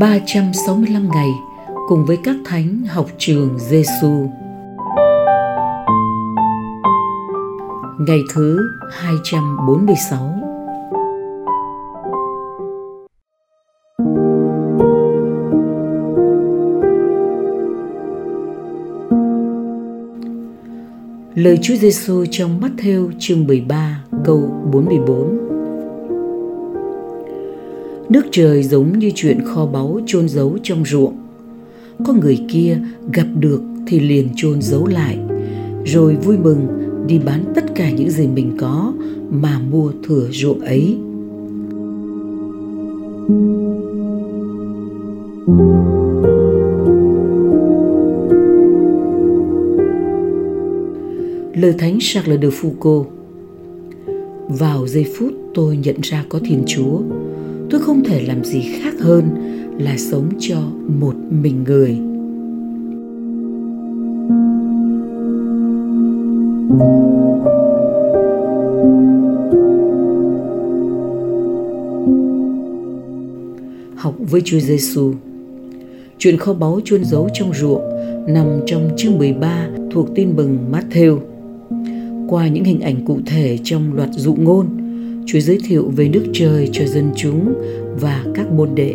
365 ngày cùng với các thánh học trường Giêsu. Ngày thứ 246 Lời Chúa Giêsu trong Matthew chương 13 câu 44 Nước trời giống như chuyện kho báu chôn giấu trong ruộng. Có người kia gặp được thì liền chôn giấu lại, rồi vui mừng đi bán tất cả những gì mình có mà mua thừa ruộng ấy. Lời Thánh Charles de Foucault Vào giây phút tôi nhận ra có Thiên Chúa, tôi không thể làm gì khác hơn là sống cho một mình người học với Chúa Giêsu. Chuyện kho báu chôn giấu trong ruộng nằm trong chương 13 thuộc tin mừng Matthew. Qua những hình ảnh cụ thể trong loạt dụ ngôn, Chúa giới thiệu về nước trời cho dân chúng và các môn đệ.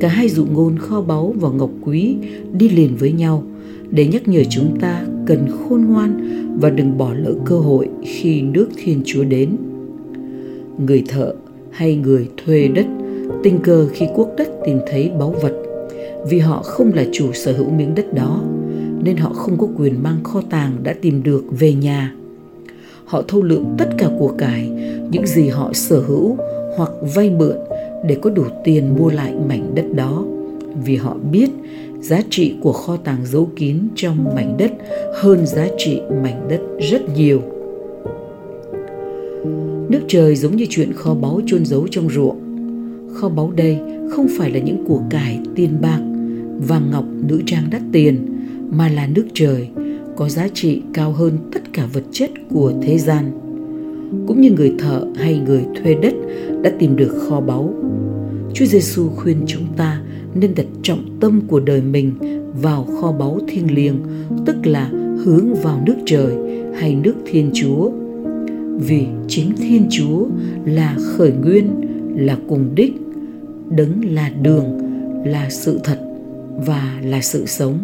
Cả hai dụ ngôn kho báu và ngọc quý đi liền với nhau để nhắc nhở chúng ta cần khôn ngoan và đừng bỏ lỡ cơ hội khi nước Thiên Chúa đến. Người thợ hay người thuê đất tình cờ khi quốc đất tìm thấy báu vật vì họ không là chủ sở hữu miếng đất đó, nên họ không có quyền mang kho tàng đã tìm được về nhà họ thâu lượm tất cả của cải, những gì họ sở hữu hoặc vay mượn để có đủ tiền mua lại mảnh đất đó. Vì họ biết giá trị của kho tàng giấu kín trong mảnh đất hơn giá trị mảnh đất rất nhiều. Nước trời giống như chuyện kho báu chôn giấu trong ruộng. Kho báu đây không phải là những của cải, tiền bạc vàng ngọc nữ trang đắt tiền, mà là nước trời có giá trị cao hơn tất cả vật chất của thế gian cũng như người thợ hay người thuê đất đã tìm được kho báu Chúa Giêsu khuyên chúng ta nên đặt trọng tâm của đời mình vào kho báu thiêng liêng, tức là hướng vào nước trời hay nước Thiên Chúa. Vì chính Thiên Chúa là khởi nguyên, là cùng đích, đấng là đường, là sự thật và là sự sống.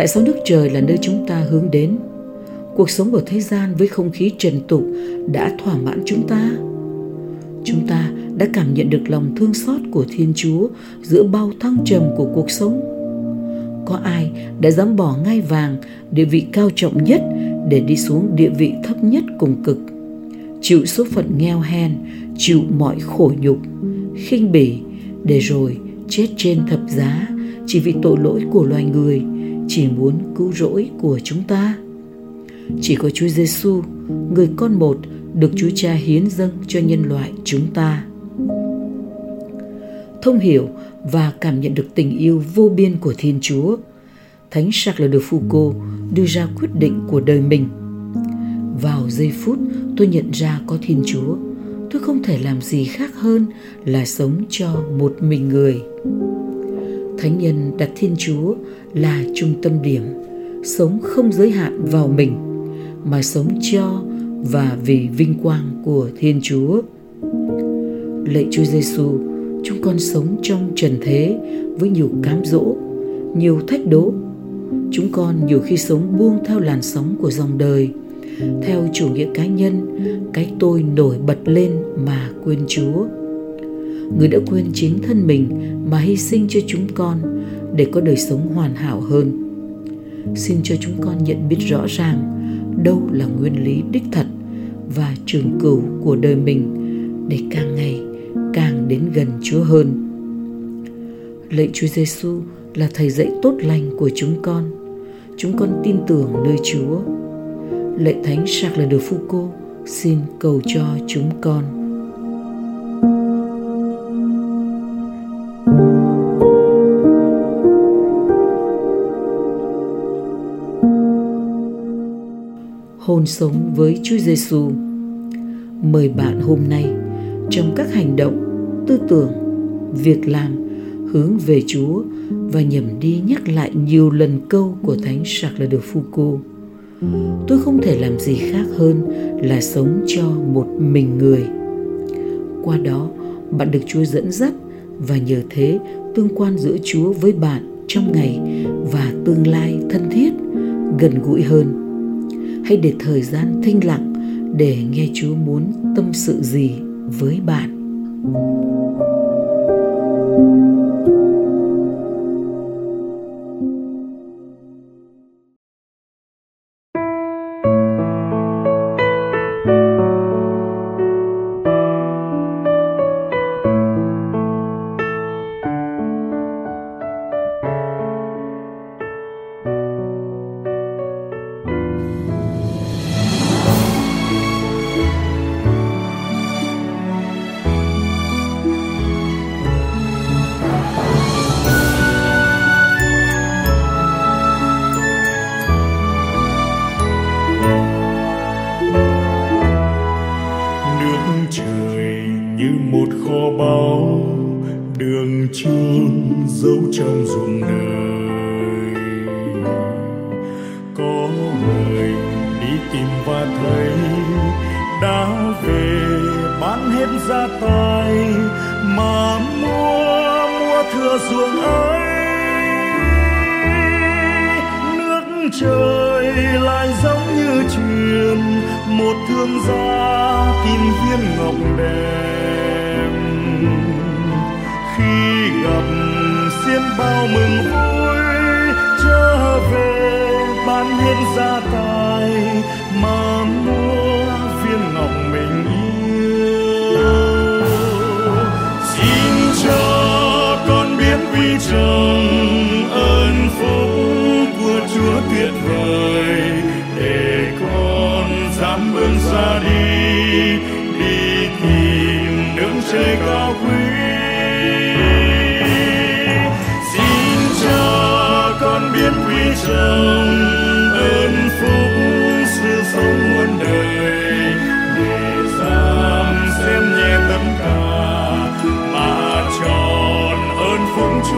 Tại sao nước trời là nơi chúng ta hướng đến? Cuộc sống ở thế gian với không khí trần tục đã thỏa mãn chúng ta. Chúng ta đã cảm nhận được lòng thương xót của Thiên Chúa giữa bao thăng trầm của cuộc sống. Có ai đã dám bỏ ngai vàng địa vị cao trọng nhất để đi xuống địa vị thấp nhất cùng cực, chịu số phận nghèo hèn, chịu mọi khổ nhục, khinh bỉ để rồi chết trên thập giá chỉ vì tội lỗi của loài người, chỉ muốn cứu rỗi của chúng ta. Chỉ có Chúa Giêsu, người con một được Chúa Cha hiến dâng cho nhân loại chúng ta. Thông hiểu và cảm nhận được tình yêu vô biên của Thiên Chúa, Thánh Charles de Foucault đưa ra quyết định của đời mình. Vào giây phút tôi nhận ra có Thiên Chúa, tôi không thể làm gì khác hơn là sống cho một mình người. Thánh nhân đặt Thiên Chúa là trung tâm điểm, sống không giới hạn vào mình mà sống cho và vì vinh quang của Thiên Chúa. Lạy Chúa Giêsu, chúng con sống trong trần thế với nhiều cám dỗ, nhiều thách đố. Chúng con nhiều khi sống buông theo làn sóng của dòng đời, theo chủ nghĩa cá nhân, cái tôi nổi bật lên mà quên Chúa. Người đã quên chính thân mình mà hy sinh cho chúng con để có đời sống hoàn hảo hơn. Xin cho chúng con nhận biết rõ ràng đâu là nguyên lý đích thật và trường cửu của đời mình để càng ngày càng đến gần Chúa hơn. Lạy Chúa Giêsu là thầy dạy tốt lành của chúng con. Chúng con tin tưởng nơi Chúa. Lạy Thánh Sạc là Đức Phu Cô xin cầu cho chúng con. Hôn sống với Chúa Giêsu. Mời bạn hôm nay trong các hành động, tư tưởng, việc làm hướng về Chúa và nhầm đi nhắc lại nhiều lần câu của Thánh Charles de Foucault. Tôi không thể làm gì khác hơn là sống cho một mình người. Qua đó, bạn được Chúa dẫn dắt và nhờ thế tương quan giữa Chúa với bạn trong ngày và tương lai thân thiết, gần gũi hơn. Hãy để thời gian thinh lặng để nghe Chúa muốn tâm sự gì với bạn. Tìm và thấy. Đã về, bán hết gia tài mà mua mua thừa ruộng ấy. Nước trời lại giống như truyền một thương gia tìm viên ngọc đẹp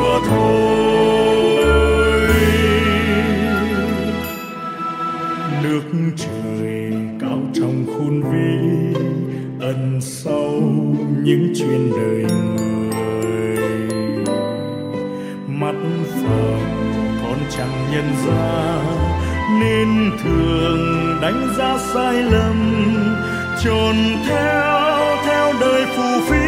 chúa thôi. Những chuyện đời người. Mắt phàm còn chẳng nhận ra, nên thường đánh giá sai lầm tròn theo theo đời phù phiếm.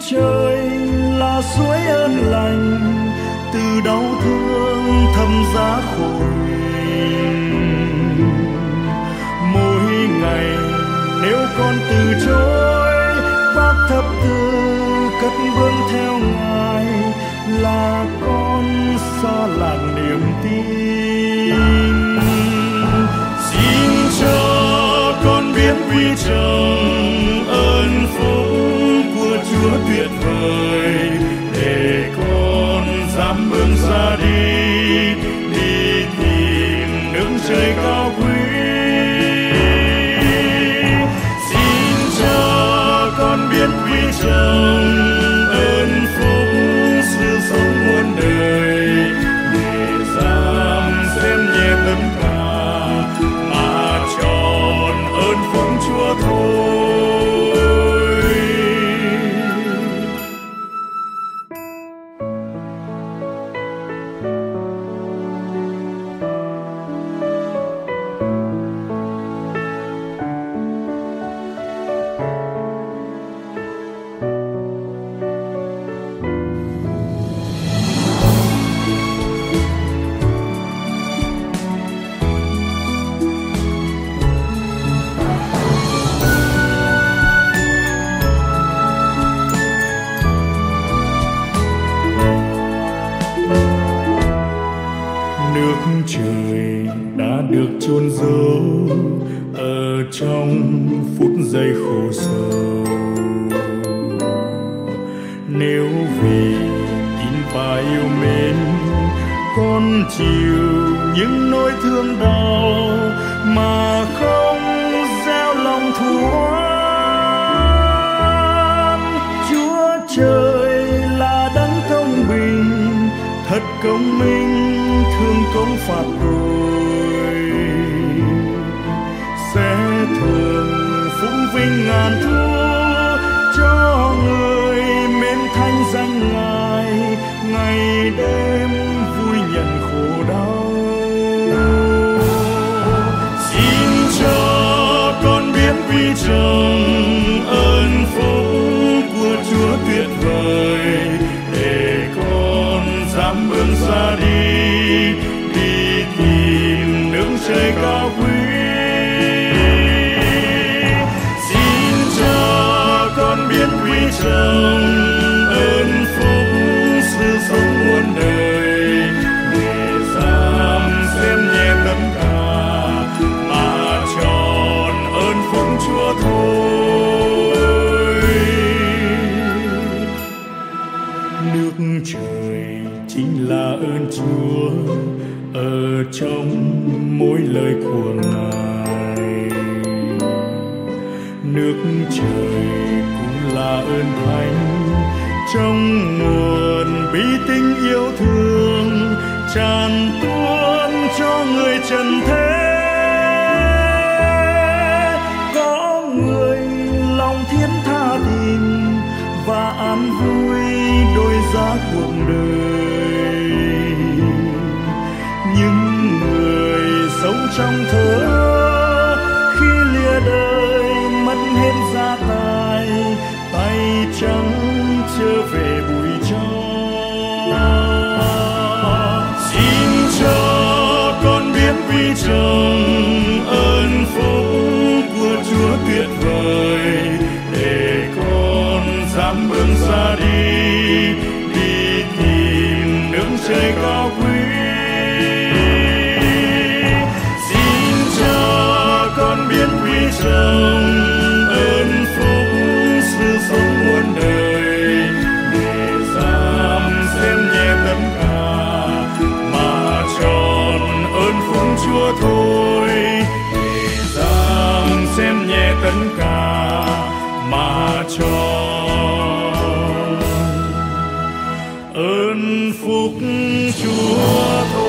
Trời là suối ơn lành, từ đau thương thâm giá khổ. Mỗi ngày nếu con từ chối vác thập tự cất bước theo ngài, là con xa lạc niềm tin. Xin cho con biết quy trời đi tìm nước trời cao quý. Xin cho con biết quý trời. chôn dấu ở trong phút giây khổ sở. Nếu vì tin và yêu mến, con chịu những nỗi thương đau mà không gieo lòng thù oán chúa trời là đấng công bình, thật công minh, thương công phạt tội. Vinh ngàn thu cho người mến thanh danh ngài. Ngày đêm vui nhận khổ đau. Xin cho con biết quy trọng ơn phúc của Chúa tuyệt vời, để con dám bước ra đi đi tìm nước trời cao quý trọng ơn phúc sự sống muôn đời. Để dám xem nhẹ tất cả, mà tròn ơn phúc Chúa thôi. Nước trời chính là ơn Chúa, ở trong mỗi lời của Ngài. Nước trời là ơn thánh. Trong nguồn bi tình yêu thương, tràn tuôn cho người trần thế. Chúa thôi. Để dám xem nhẹ tất cả mà cho. Ơn phúc Chúa thôi.